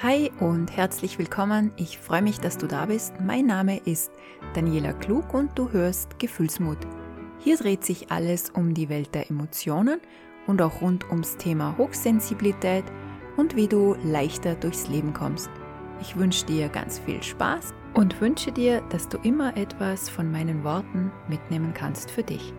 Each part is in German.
Hi und herzlich willkommen. Ich freue mich, dass du da bist. Mein Name ist Daniela Klug und du hörst Gefühlsmut. Hier dreht sich alles um die Welt der Emotionen und auch rund ums Thema Hochsensibilität und wie du leichter durchs Leben kommst. Ich wünsche dir ganz viel Spaß und wünsche dir, dass du immer etwas von meinen Worten mitnehmen kannst für dich.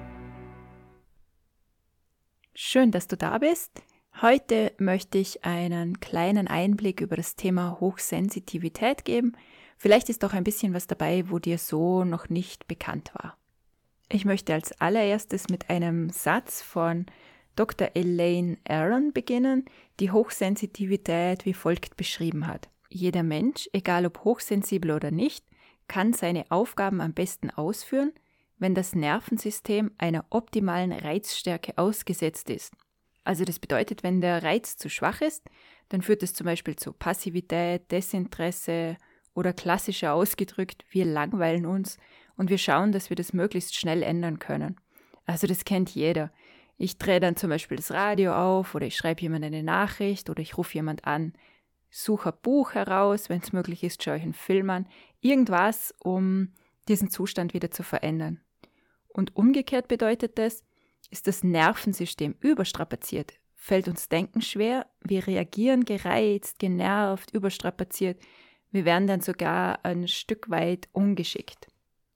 Schön, dass du da bist. Heute möchte ich einen kleinen Einblick über das Thema Hochsensitivität geben. Vielleicht ist auch ein bisschen was dabei, wo dir so noch nicht bekannt war. Ich möchte als allererstes mit einem Satz von Dr. Elaine Aron beginnen, die Hochsensitivität wie folgt beschrieben hat. Jeder Mensch, egal ob hochsensibel oder nicht, kann seine Aufgaben am besten ausführen, wenn das Nervensystem einer optimalen Reizstärke ausgesetzt ist. Also das bedeutet, wenn der Reiz zu schwach ist, dann führt es zum Beispiel zu Passivität, Desinteresse oder klassischer ausgedrückt, wir langweilen uns und wir schauen, dass wir das möglichst schnell ändern können. Also das kennt jeder. Ich drehe dann zum Beispiel das Radio auf oder ich schreibe jemand eine Nachricht oder ich rufe jemand an, suche ein Buch heraus, wenn es möglich ist, schaue ich einen Film an, irgendwas, um diesen Zustand wieder zu verändern. Und umgekehrt bedeutet das, ist das Nervensystem überstrapaziert, fällt uns Denken schwer, wir reagieren gereizt, genervt, überstrapaziert, wir werden dann sogar ein Stück weit ungeschickt.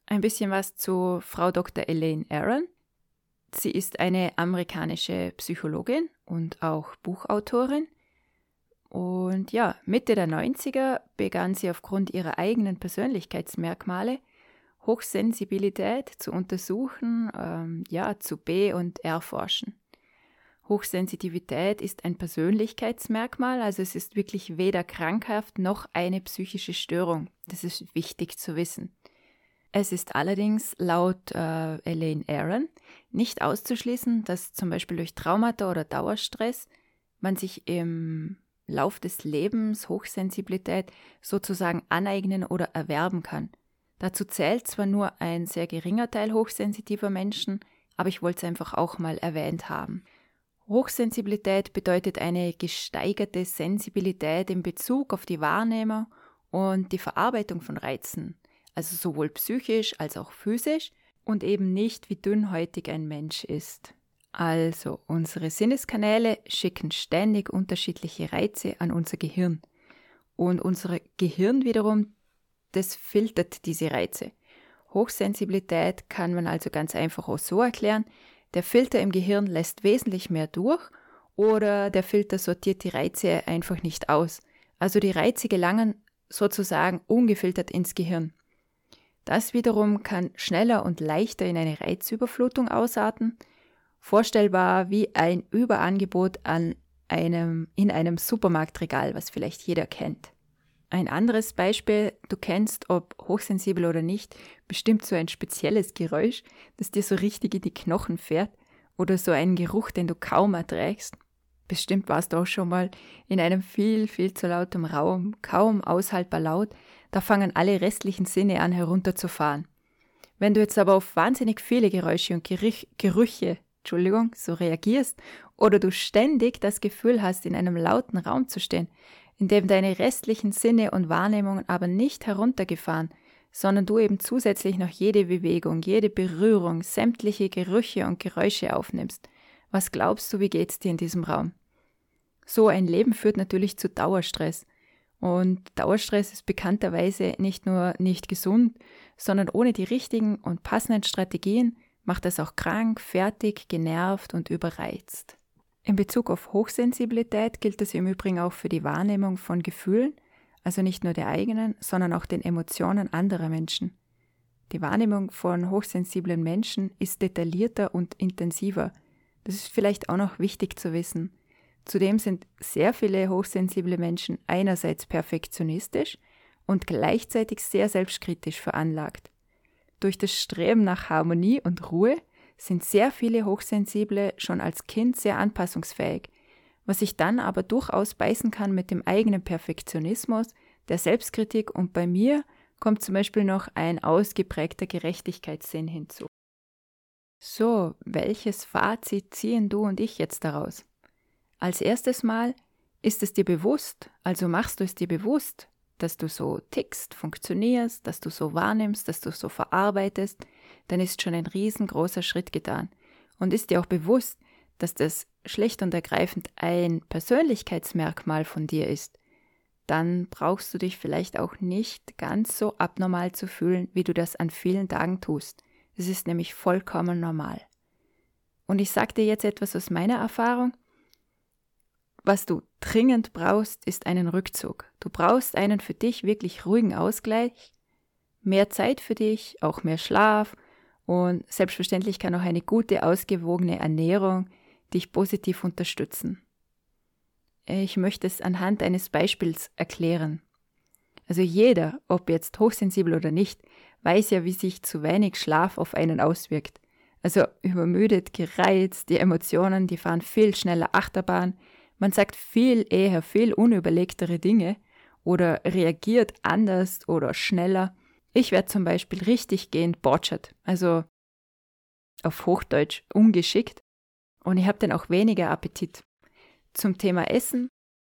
Ein bisschen was zu Frau Dr. Elaine Aaron. Sie ist eine amerikanische Psychologin und auch Buchautorin. Und ja, Mitte der 90er begann sie aufgrund ihrer eigenen Persönlichkeitsmerkmale Hochsensibilität zu untersuchen, ähm, ja, zu be- und erforschen. Hochsensitivität ist ein Persönlichkeitsmerkmal, also es ist wirklich weder krankhaft noch eine psychische Störung. Das ist wichtig zu wissen. Es ist allerdings laut äh, Elaine Aaron nicht auszuschließen, dass zum Beispiel durch Traumata oder Dauerstress man sich im Lauf des Lebens Hochsensibilität sozusagen aneignen oder erwerben kann. Dazu zählt zwar nur ein sehr geringer Teil hochsensitiver Menschen, aber ich wollte es einfach auch mal erwähnt haben. Hochsensibilität bedeutet eine gesteigerte Sensibilität in Bezug auf die Wahrnehmung und die Verarbeitung von Reizen, also sowohl psychisch als auch physisch und eben nicht wie dünnhäutig ein Mensch ist. Also, unsere Sinneskanäle schicken ständig unterschiedliche Reize an unser Gehirn. Und unser Gehirn wiederum das filtert diese Reize. Hochsensibilität kann man also ganz einfach auch so erklären, der Filter im Gehirn lässt wesentlich mehr durch oder der Filter sortiert die Reize einfach nicht aus. Also die Reize gelangen sozusagen ungefiltert ins Gehirn. Das wiederum kann schneller und leichter in eine Reizüberflutung ausarten, vorstellbar wie ein Überangebot an einem, in einem Supermarktregal, was vielleicht jeder kennt. Ein anderes Beispiel, du kennst, ob hochsensibel oder nicht, bestimmt so ein spezielles Geräusch, das dir so richtig in die Knochen fährt oder so einen Geruch, den du kaum erträgst. Bestimmt warst du auch schon mal in einem viel, viel zu lautem Raum, kaum aushaltbar laut, da fangen alle restlichen Sinne an herunterzufahren. Wenn du jetzt aber auf wahnsinnig viele Geräusche und Gerüch Gerüche, Entschuldigung, so reagierst oder du ständig das Gefühl hast, in einem lauten Raum zu stehen, in dem deine restlichen Sinne und Wahrnehmungen aber nicht heruntergefahren, sondern du eben zusätzlich noch jede Bewegung, jede Berührung, sämtliche Gerüche und Geräusche aufnimmst. Was glaubst du, wie geht's dir in diesem Raum? So ein Leben führt natürlich zu Dauerstress. Und Dauerstress ist bekannterweise nicht nur nicht gesund, sondern ohne die richtigen und passenden Strategien macht es auch krank, fertig, genervt und überreizt. In Bezug auf Hochsensibilität gilt das im Übrigen auch für die Wahrnehmung von Gefühlen, also nicht nur der eigenen, sondern auch den Emotionen anderer Menschen. Die Wahrnehmung von hochsensiblen Menschen ist detaillierter und intensiver. Das ist vielleicht auch noch wichtig zu wissen. Zudem sind sehr viele hochsensible Menschen einerseits perfektionistisch und gleichzeitig sehr selbstkritisch veranlagt. Durch das Streben nach Harmonie und Ruhe sind sehr viele Hochsensible schon als Kind sehr anpassungsfähig, was sich dann aber durchaus beißen kann mit dem eigenen Perfektionismus, der Selbstkritik und bei mir kommt zum Beispiel noch ein ausgeprägter Gerechtigkeitssinn hinzu. So, welches Fazit ziehen du und ich jetzt daraus? Als erstes Mal, ist es dir bewusst, also machst du es dir bewusst, dass du so tickst, funktionierst, dass du so wahrnimmst, dass du so verarbeitest, dann ist schon ein riesengroßer Schritt getan. Und ist dir auch bewusst, dass das schlicht und ergreifend ein Persönlichkeitsmerkmal von dir ist, dann brauchst du dich vielleicht auch nicht ganz so abnormal zu fühlen, wie du das an vielen Tagen tust. Es ist nämlich vollkommen normal. Und ich sage dir jetzt etwas aus meiner Erfahrung. Was du dringend brauchst, ist einen Rückzug. Du brauchst einen für dich wirklich ruhigen Ausgleich, mehr Zeit für dich, auch mehr Schlaf und selbstverständlich kann auch eine gute, ausgewogene Ernährung dich positiv unterstützen. Ich möchte es anhand eines Beispiels erklären. Also jeder, ob jetzt hochsensibel oder nicht, weiß ja, wie sich zu wenig Schlaf auf einen auswirkt. Also übermüdet, gereizt, die Emotionen, die fahren viel schneller Achterbahn, man sagt viel eher viel unüberlegtere Dinge oder reagiert anders oder schneller. Ich werde zum Beispiel richtig gehend botschert, also auf Hochdeutsch ungeschickt und ich habe dann auch weniger Appetit. Zum Thema Essen,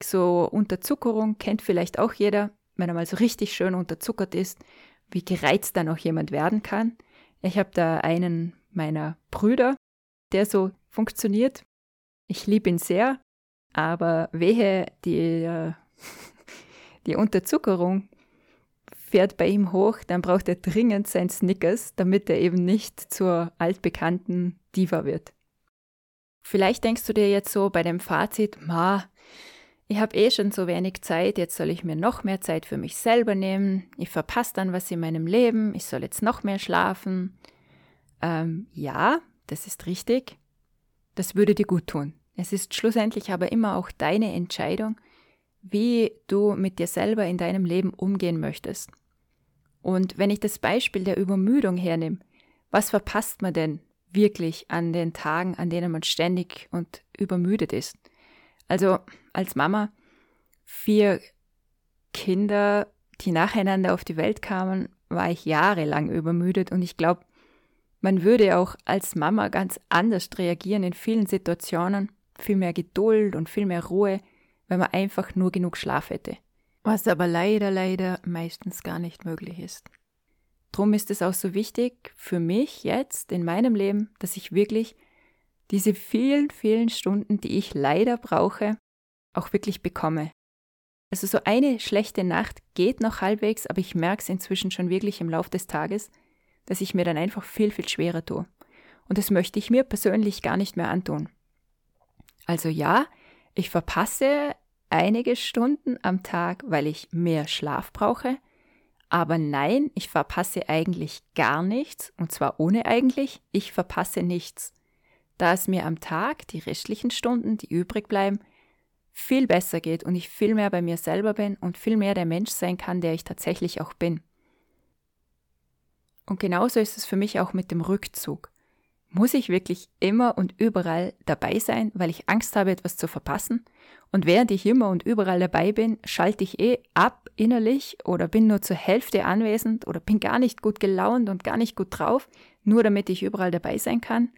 so Unterzuckerung kennt vielleicht auch jeder, wenn er mal so richtig schön unterzuckert ist, wie gereizt dann auch jemand werden kann. Ich habe da einen meiner Brüder, der so funktioniert. Ich liebe ihn sehr, aber wehe, die, äh, die Unterzuckerung fährt bei ihm hoch, dann braucht er dringend sein Snickers, damit er eben nicht zur altbekannten Diva wird. Vielleicht denkst du dir jetzt so bei dem Fazit, ma, ich habe eh schon so wenig Zeit, jetzt soll ich mir noch mehr Zeit für mich selber nehmen, ich verpasse dann was in meinem Leben, ich soll jetzt noch mehr schlafen. Ähm, ja, das ist richtig. Das würde dir gut tun. Es ist schlussendlich aber immer auch deine Entscheidung, wie du mit dir selber in deinem Leben umgehen möchtest. Und wenn ich das Beispiel der Übermüdung hernehme, was verpasst man denn wirklich an den Tagen, an denen man ständig und übermüdet ist? Also als Mama vier Kinder, die nacheinander auf die Welt kamen, war ich jahrelang übermüdet und ich glaube, man würde auch als Mama ganz anders reagieren in vielen Situationen, viel mehr Geduld und viel mehr Ruhe, wenn man einfach nur genug Schlaf hätte. Was aber leider, leider meistens gar nicht möglich ist. Drum ist es auch so wichtig für mich jetzt in meinem Leben, dass ich wirklich diese vielen, vielen Stunden, die ich leider brauche, auch wirklich bekomme. Also so eine schlechte Nacht geht noch halbwegs, aber ich merke es inzwischen schon wirklich im Laufe des Tages, dass ich mir dann einfach viel, viel schwerer tue. Und das möchte ich mir persönlich gar nicht mehr antun. Also ja, ich verpasse einige Stunden am Tag, weil ich mehr Schlaf brauche, aber nein, ich verpasse eigentlich gar nichts, und zwar ohne eigentlich, ich verpasse nichts, da es mir am Tag, die restlichen Stunden, die übrig bleiben, viel besser geht und ich viel mehr bei mir selber bin und viel mehr der Mensch sein kann, der ich tatsächlich auch bin. Und genauso ist es für mich auch mit dem Rückzug. Muss ich wirklich immer und überall dabei sein, weil ich Angst habe, etwas zu verpassen? Und während ich immer und überall dabei bin, schalte ich eh ab innerlich oder bin nur zur Hälfte anwesend oder bin gar nicht gut gelaunt und gar nicht gut drauf, nur damit ich überall dabei sein kann?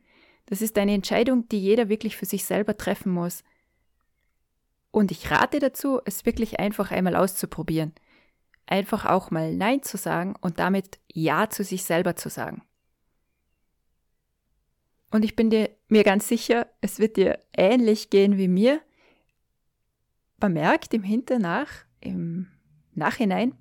Das ist eine Entscheidung, die jeder wirklich für sich selber treffen muss. Und ich rate dazu, es wirklich einfach einmal auszuprobieren einfach auch mal Nein zu sagen und damit Ja zu sich selber zu sagen. Und ich bin dir, mir ganz sicher, es wird dir ähnlich gehen wie mir. Man merkt im Hinternach, im Nachhinein,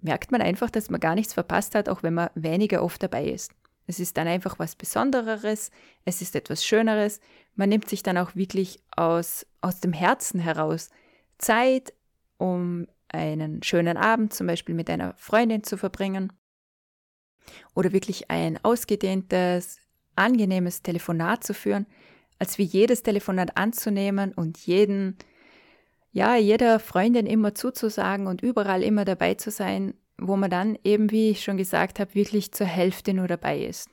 merkt man einfach, dass man gar nichts verpasst hat, auch wenn man weniger oft dabei ist. Es ist dann einfach was Besondereres, es ist etwas Schöneres. Man nimmt sich dann auch wirklich aus, aus dem Herzen heraus Zeit, um einen schönen Abend zum Beispiel mit einer Freundin zu verbringen oder wirklich ein ausgedehntes, angenehmes Telefonat zu führen, als wie jedes Telefonat anzunehmen und jeden, ja, jeder Freundin immer zuzusagen und überall immer dabei zu sein, wo man dann eben, wie ich schon gesagt habe, wirklich zur Hälfte nur dabei ist.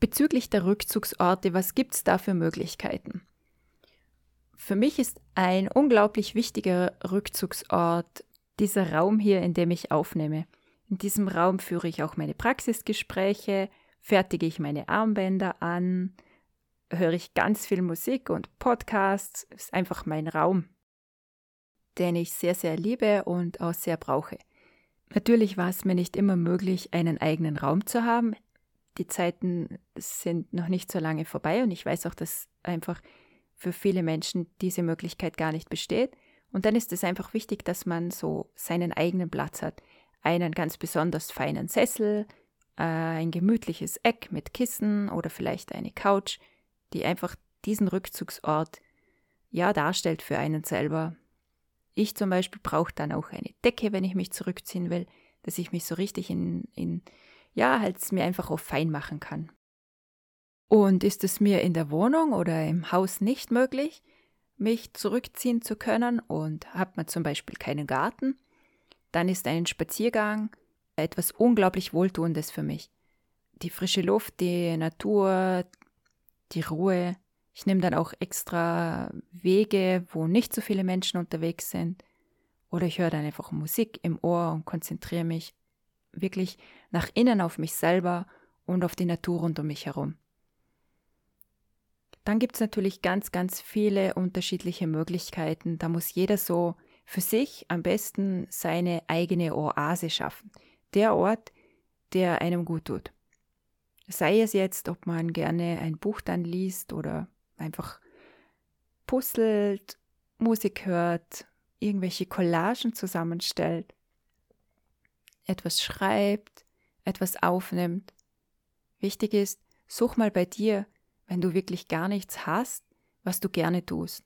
Bezüglich der Rückzugsorte, was gibt es da für Möglichkeiten? Für mich ist ein unglaublich wichtiger Rückzugsort dieser Raum hier, in dem ich aufnehme. In diesem Raum führe ich auch meine Praxisgespräche, fertige ich meine Armbänder an, höre ich ganz viel Musik und Podcasts, ist einfach mein Raum. den ich sehr, sehr liebe und auch sehr brauche. Natürlich war es mir nicht immer möglich, einen eigenen Raum zu haben. Die Zeiten sind noch nicht so lange vorbei und ich weiß auch, dass einfach für viele Menschen diese Möglichkeit gar nicht besteht. Und dann ist es einfach wichtig, dass man so seinen eigenen Platz hat. Einen ganz besonders feinen Sessel, äh, ein gemütliches Eck mit Kissen oder vielleicht eine Couch, die einfach diesen Rückzugsort ja darstellt für einen selber. Ich zum Beispiel brauche dann auch eine Decke, wenn ich mich zurückziehen will, dass ich mich so richtig in, in ja, halt mir einfach auch fein machen kann. Und ist es mir in der Wohnung oder im Haus nicht möglich, mich zurückziehen zu können und hat man zum Beispiel keinen Garten, dann ist ein Spaziergang etwas unglaublich Wohltuendes für mich. Die frische Luft, die Natur, die Ruhe. Ich nehme dann auch extra Wege, wo nicht so viele Menschen unterwegs sind. Oder ich höre dann einfach Musik im Ohr und konzentriere mich wirklich nach innen auf mich selber und auf die Natur rund um mich herum. Dann gibt es natürlich ganz, ganz viele unterschiedliche Möglichkeiten. Da muss jeder so für sich am besten seine eigene Oase schaffen. Der Ort, der einem gut tut. Sei es jetzt, ob man gerne ein Buch dann liest oder einfach puzzelt, Musik hört, irgendwelche Collagen zusammenstellt, etwas schreibt, etwas aufnimmt. Wichtig ist, such mal bei dir wenn du wirklich gar nichts hast, was du gerne tust.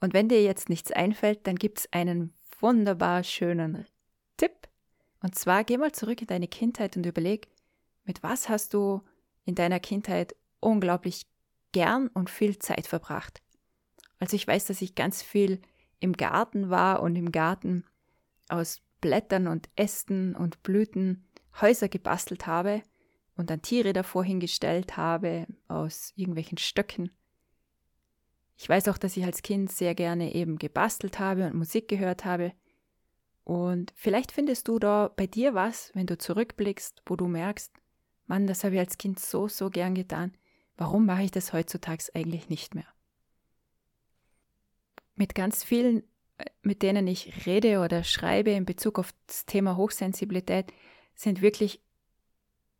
Und wenn dir jetzt nichts einfällt, dann gibt es einen wunderbar schönen Tipp. Und zwar geh mal zurück in deine Kindheit und überleg, mit was hast du in deiner Kindheit unglaublich gern und viel Zeit verbracht. Also ich weiß, dass ich ganz viel im Garten war und im Garten aus Blättern und Ästen und Blüten Häuser gebastelt habe und dann Tiere davor hingestellt habe aus irgendwelchen Stöcken. Ich weiß auch, dass ich als Kind sehr gerne eben gebastelt habe und Musik gehört habe. Und vielleicht findest du da bei dir was, wenn du zurückblickst, wo du merkst, Mann, das habe ich als Kind so, so gern getan. Warum mache ich das heutzutage eigentlich nicht mehr? Mit ganz vielen, äh, mit denen ich rede oder schreibe in Bezug auf das Thema Hochsensibilität, sind wirklich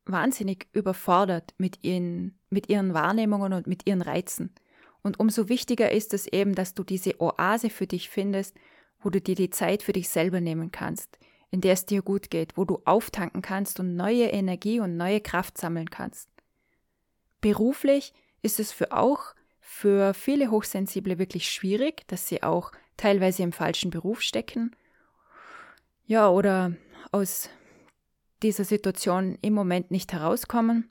wahnsinnig überfordert mit ihren, mit ihren Wahrnehmungen und mit ihren Reizen. Und umso wichtiger ist es eben, dass du diese Oase für dich findest, wo du dir die Zeit für dich selber nehmen kannst, in der es dir gut geht, wo du auftanken kannst und neue Energie und neue Kraft sammeln kannst. Beruflich ist es für auch für viele Hochsensible wirklich schwierig, dass sie auch teilweise im falschen Beruf stecken. Ja, oder aus dieser Situation im Moment nicht herauskommen.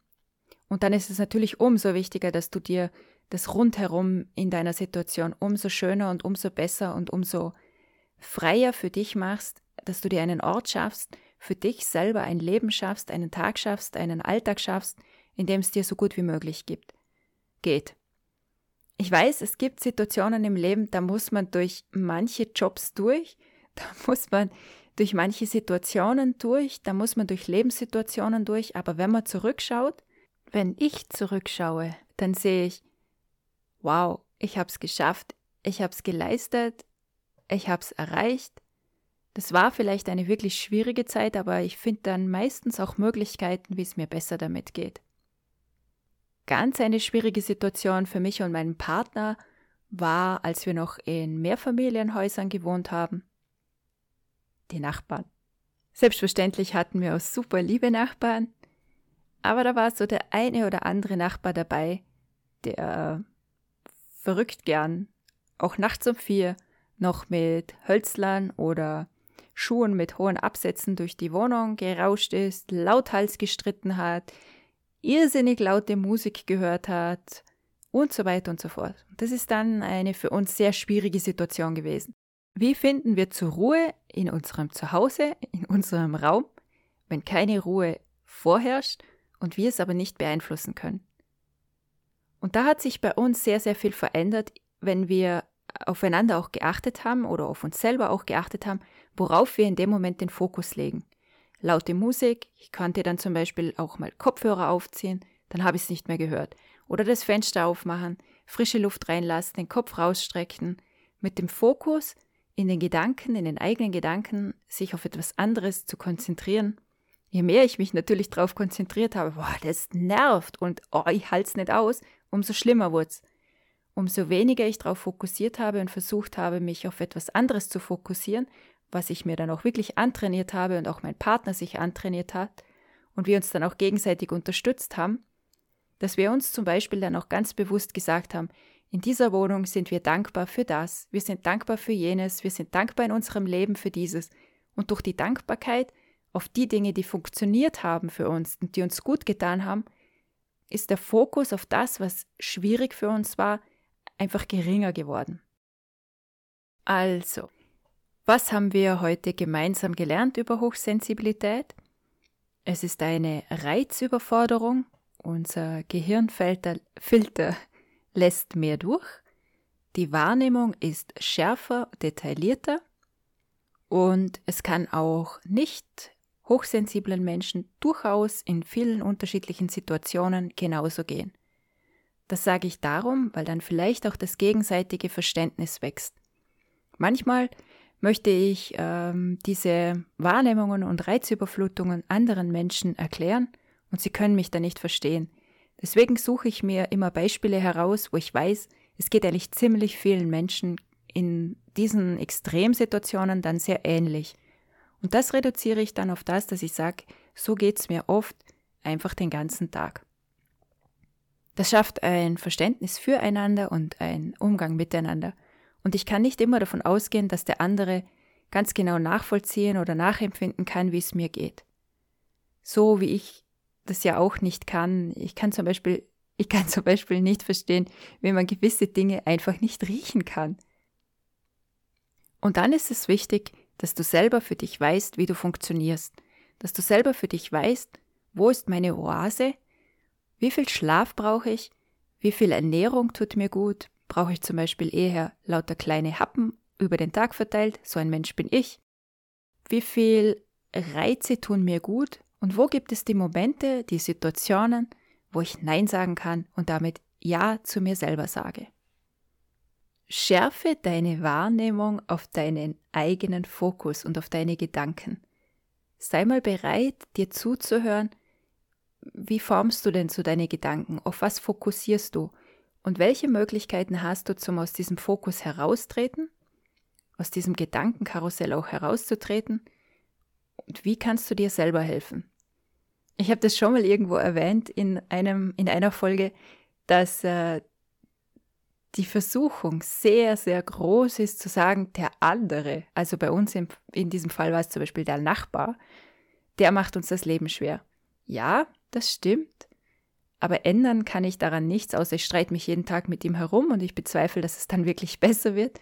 Und dann ist es natürlich umso wichtiger, dass du dir das rundherum in deiner Situation umso schöner und umso besser und umso freier für dich machst, dass du dir einen Ort schaffst, für dich selber ein Leben schaffst, einen Tag schaffst, einen Alltag schaffst, in dem es dir so gut wie möglich gibt. Geht. Ich weiß, es gibt Situationen im Leben, da muss man durch manche Jobs durch, da muss man durch manche Situationen durch, da muss man durch Lebenssituationen durch, aber wenn man zurückschaut, wenn ich zurückschaue, dann sehe ich, wow, ich habe es geschafft, ich habe es geleistet, ich habe es erreicht. Das war vielleicht eine wirklich schwierige Zeit, aber ich finde dann meistens auch Möglichkeiten, wie es mir besser damit geht. Ganz eine schwierige Situation für mich und meinen Partner war, als wir noch in Mehrfamilienhäusern gewohnt haben die Nachbarn. Selbstverständlich hatten wir auch super liebe Nachbarn, aber da war so der eine oder andere Nachbar dabei, der verrückt gern, auch nachts um vier, noch mit Hölzlern oder Schuhen mit hohen Absätzen durch die Wohnung gerauscht ist, lauthals gestritten hat, irrsinnig laute Musik gehört hat und so weiter und so fort. Das ist dann eine für uns sehr schwierige Situation gewesen. Wie finden wir zur Ruhe in unserem Zuhause, in unserem Raum, wenn keine Ruhe vorherrscht und wir es aber nicht beeinflussen können? Und da hat sich bei uns sehr, sehr viel verändert, wenn wir aufeinander auch geachtet haben oder auf uns selber auch geachtet haben, worauf wir in dem Moment den Fokus legen. Laute Musik, ich konnte dann zum Beispiel auch mal Kopfhörer aufziehen, dann habe ich es nicht mehr gehört. Oder das Fenster aufmachen, frische Luft reinlassen, den Kopf rausstrecken, mit dem Fokus, in den Gedanken, in den eigenen Gedanken, sich auf etwas anderes zu konzentrieren. Je mehr ich mich natürlich darauf konzentriert habe, boah, das nervt und oh, ich halte es nicht aus, umso schlimmer wurde es. Umso weniger ich darauf fokussiert habe und versucht habe, mich auf etwas anderes zu fokussieren, was ich mir dann auch wirklich antrainiert habe und auch mein Partner sich antrainiert hat und wir uns dann auch gegenseitig unterstützt haben, dass wir uns zum Beispiel dann auch ganz bewusst gesagt haben, in dieser Wohnung sind wir dankbar für das, wir sind dankbar für jenes, wir sind dankbar in unserem Leben für dieses. Und durch die Dankbarkeit auf die Dinge, die funktioniert haben für uns und die uns gut getan haben, ist der Fokus auf das, was schwierig für uns war, einfach geringer geworden. Also, was haben wir heute gemeinsam gelernt über Hochsensibilität? Es ist eine Reizüberforderung. Unser Gehirnfilter lässt mehr durch. Die Wahrnehmung ist schärfer, detaillierter. Und es kann auch nicht hochsensiblen Menschen durchaus in vielen unterschiedlichen Situationen genauso gehen. Das sage ich darum, weil dann vielleicht auch das gegenseitige Verständnis wächst. Manchmal möchte ich ähm, diese Wahrnehmungen und Reizüberflutungen anderen Menschen erklären und sie können mich da nicht verstehen. Deswegen suche ich mir immer Beispiele heraus, wo ich weiß, es geht eigentlich ziemlich vielen Menschen in diesen Extremsituationen dann sehr ähnlich. Und das reduziere ich dann auf das, dass ich sage, so geht es mir oft einfach den ganzen Tag. Das schafft ein Verständnis füreinander und ein Umgang miteinander. Und ich kann nicht immer davon ausgehen, dass der andere ganz genau nachvollziehen oder nachempfinden kann, wie es mir geht. So wie ich das ja auch nicht kann. Ich kann zum Beispiel, ich kann zum Beispiel nicht verstehen, wie man gewisse Dinge einfach nicht riechen kann. Und dann ist es wichtig, dass du selber für dich weißt, wie du funktionierst, dass du selber für dich weißt, wo ist meine Oase, wie viel Schlaf brauche ich, wie viel Ernährung tut mir gut, brauche ich zum Beispiel eher lauter kleine Happen über den Tag verteilt, so ein Mensch bin ich. Wie viel Reize tun mir gut und wo gibt es die Momente, die Situationen, wo ich Nein sagen kann und damit Ja zu mir selber sage. Schärfe deine Wahrnehmung auf deinen eigenen Fokus und auf deine Gedanken. Sei mal bereit, dir zuzuhören, wie formst du denn so deine Gedanken? Auf was fokussierst du? Und welche Möglichkeiten hast du zum aus diesem Fokus heraustreten, aus diesem Gedankenkarussell auch herauszutreten? Und wie kannst du dir selber helfen? Ich habe das schon mal irgendwo erwähnt in, einem, in einer Folge, dass äh, die Versuchung sehr, sehr groß ist zu sagen, der andere, also bei uns in, in diesem Fall war es zum Beispiel der Nachbar, der macht uns das Leben schwer. Ja, das stimmt. Aber ändern kann ich daran nichts, außer ich streite mich jeden Tag mit ihm herum und ich bezweifle, dass es dann wirklich besser wird.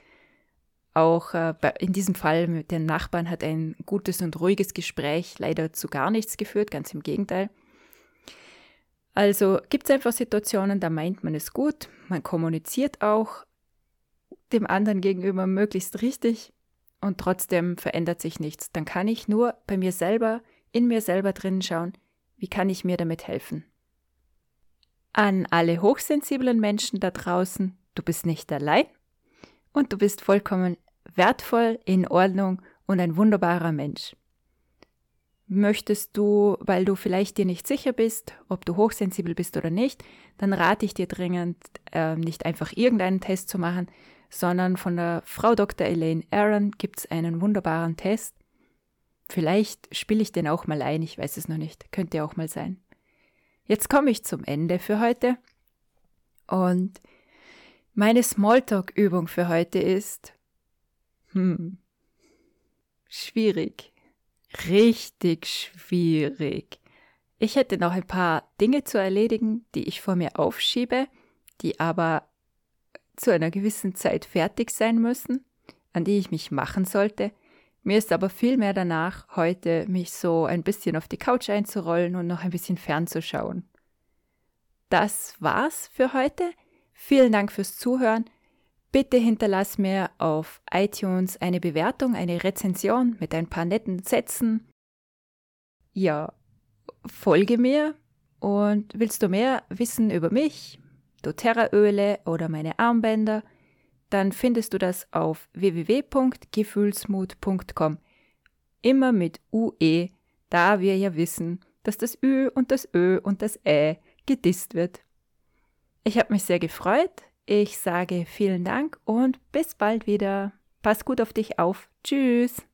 Auch äh, in diesem Fall mit den Nachbarn hat ein gutes und ruhiges Gespräch leider zu gar nichts geführt, ganz im Gegenteil. Also gibt es einfach Situationen, da meint man es gut, man kommuniziert auch dem anderen gegenüber möglichst richtig und trotzdem verändert sich nichts. Dann kann ich nur bei mir selber, in mir selber drinnen schauen, wie kann ich mir damit helfen? An alle hochsensiblen Menschen da draußen, du bist nicht allein und du bist vollkommen wertvoll, in Ordnung und ein wunderbarer Mensch. Möchtest du, weil du vielleicht dir nicht sicher bist, ob du hochsensibel bist oder nicht, dann rate ich dir dringend, äh, nicht einfach irgendeinen Test zu machen, sondern von der Frau Dr. Elaine Aaron gibt es einen wunderbaren Test. Vielleicht spiele ich den auch mal ein, ich weiß es noch nicht, könnte auch mal sein. Jetzt komme ich zum Ende für heute. Und meine Smalltalk-Übung für heute ist, hm, schwierig. Richtig schwierig. Ich hätte noch ein paar Dinge zu erledigen, die ich vor mir aufschiebe, die aber zu einer gewissen Zeit fertig sein müssen, an die ich mich machen sollte. Mir ist aber viel mehr danach, heute mich so ein bisschen auf die Couch einzurollen und noch ein bisschen fernzuschauen. Das war's für heute. Vielen Dank fürs Zuhören. Bitte hinterlass mir auf iTunes eine Bewertung, eine Rezension mit ein paar netten Sätzen. Ja, folge mir und willst du mehr wissen über mich, doTERRA-Öle oder meine Armbänder, dann findest du das auf www.gefühlsmut.com. Immer mit UE, da wir ja wissen, dass das Ü und das Ö und das Ä gedisst wird. Ich habe mich sehr gefreut. Ich sage vielen Dank und bis bald wieder. Pass gut auf dich auf. Tschüss.